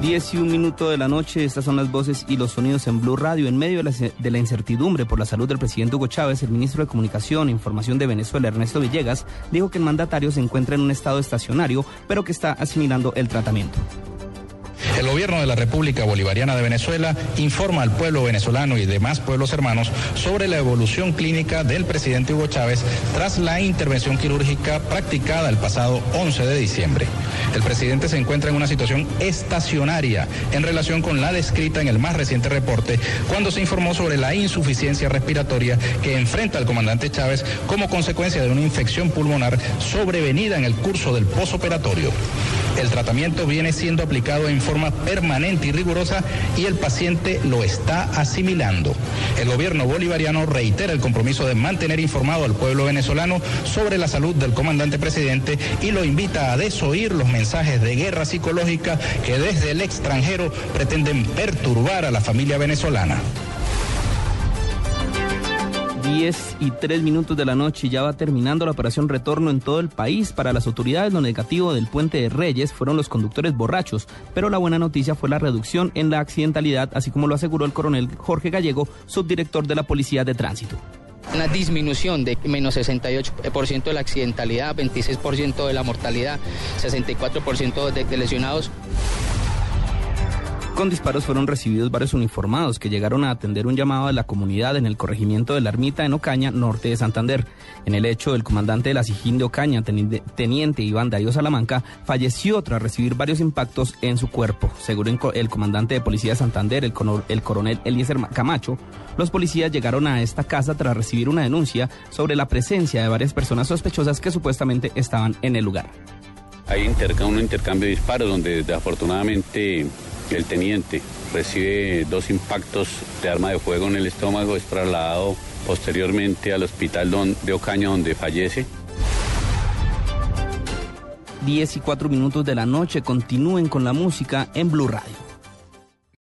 10 y un minuto de la noche, estas son las voces y los sonidos en Blue Radio. En medio de la, de la, incertidumbre por la salud del presidente Hugo Chávez, el ministro de Comunicación e Información de Venezuela, Ernesto Villegas, dijo que el mandatario se encuentra en un estado estacionario, pero que está asimilando el tratamiento. El gobierno de la República Bolivariana de Venezuela informa al pueblo venezolano y demás pueblos hermanos sobre la evolución clínica del presidente Hugo Chávez tras la intervención quirúrgica practicada el pasado 11 de diciembre. El presidente se encuentra en una situación estacionaria en relación con la descrita en el más reciente reporte cuando se informó sobre la insuficiencia respiratoria que enfrenta el comandante Chávez como consecuencia de una infección pulmonar sobrevenida en el curso del posoperatorio. El tratamiento viene siendo aplicado en forma permanente y rigurosa y el paciente lo está asimilando. El gobierno bolivariano reitera el compromiso de mantener informado al pueblo venezolano sobre la salud del comandante presidente y lo invita a desoír los mensajes de guerra psicológica que desde el extranjero pretenden perturbar a la familia venezolana. 10 y 3 minutos de la noche ya va terminando la operación retorno en todo el país. Para las autoridades lo negativo del puente de Reyes fueron los conductores borrachos, pero la buena noticia fue la reducción en la accidentalidad, así como lo aseguró el coronel Jorge Gallego, subdirector de la Policía de Tránsito. Una disminución de menos 68% de la accidentalidad, 26% de la mortalidad, 64% de lesionados. Con disparos fueron recibidos varios uniformados que llegaron a atender un llamado de la comunidad en el corregimiento de la Ermita en Ocaña, norte de Santander. En el hecho, el comandante de la Sijín de Ocaña, teniente Iván Darío Salamanca, falleció tras recibir varios impactos en su cuerpo. Según el comandante de policía de Santander, el, el coronel Eliezer Camacho, los policías llegaron a esta casa tras recibir una denuncia sobre la presencia de varias personas sospechosas que supuestamente estaban en el lugar. Hay un intercambio de disparos donde afortunadamente el teniente recibe dos impactos de arma de fuego en el estómago, es trasladado posteriormente al hospital de Ocaña donde fallece. 10 y 4 minutos de la noche continúen con la música en Blue Radio.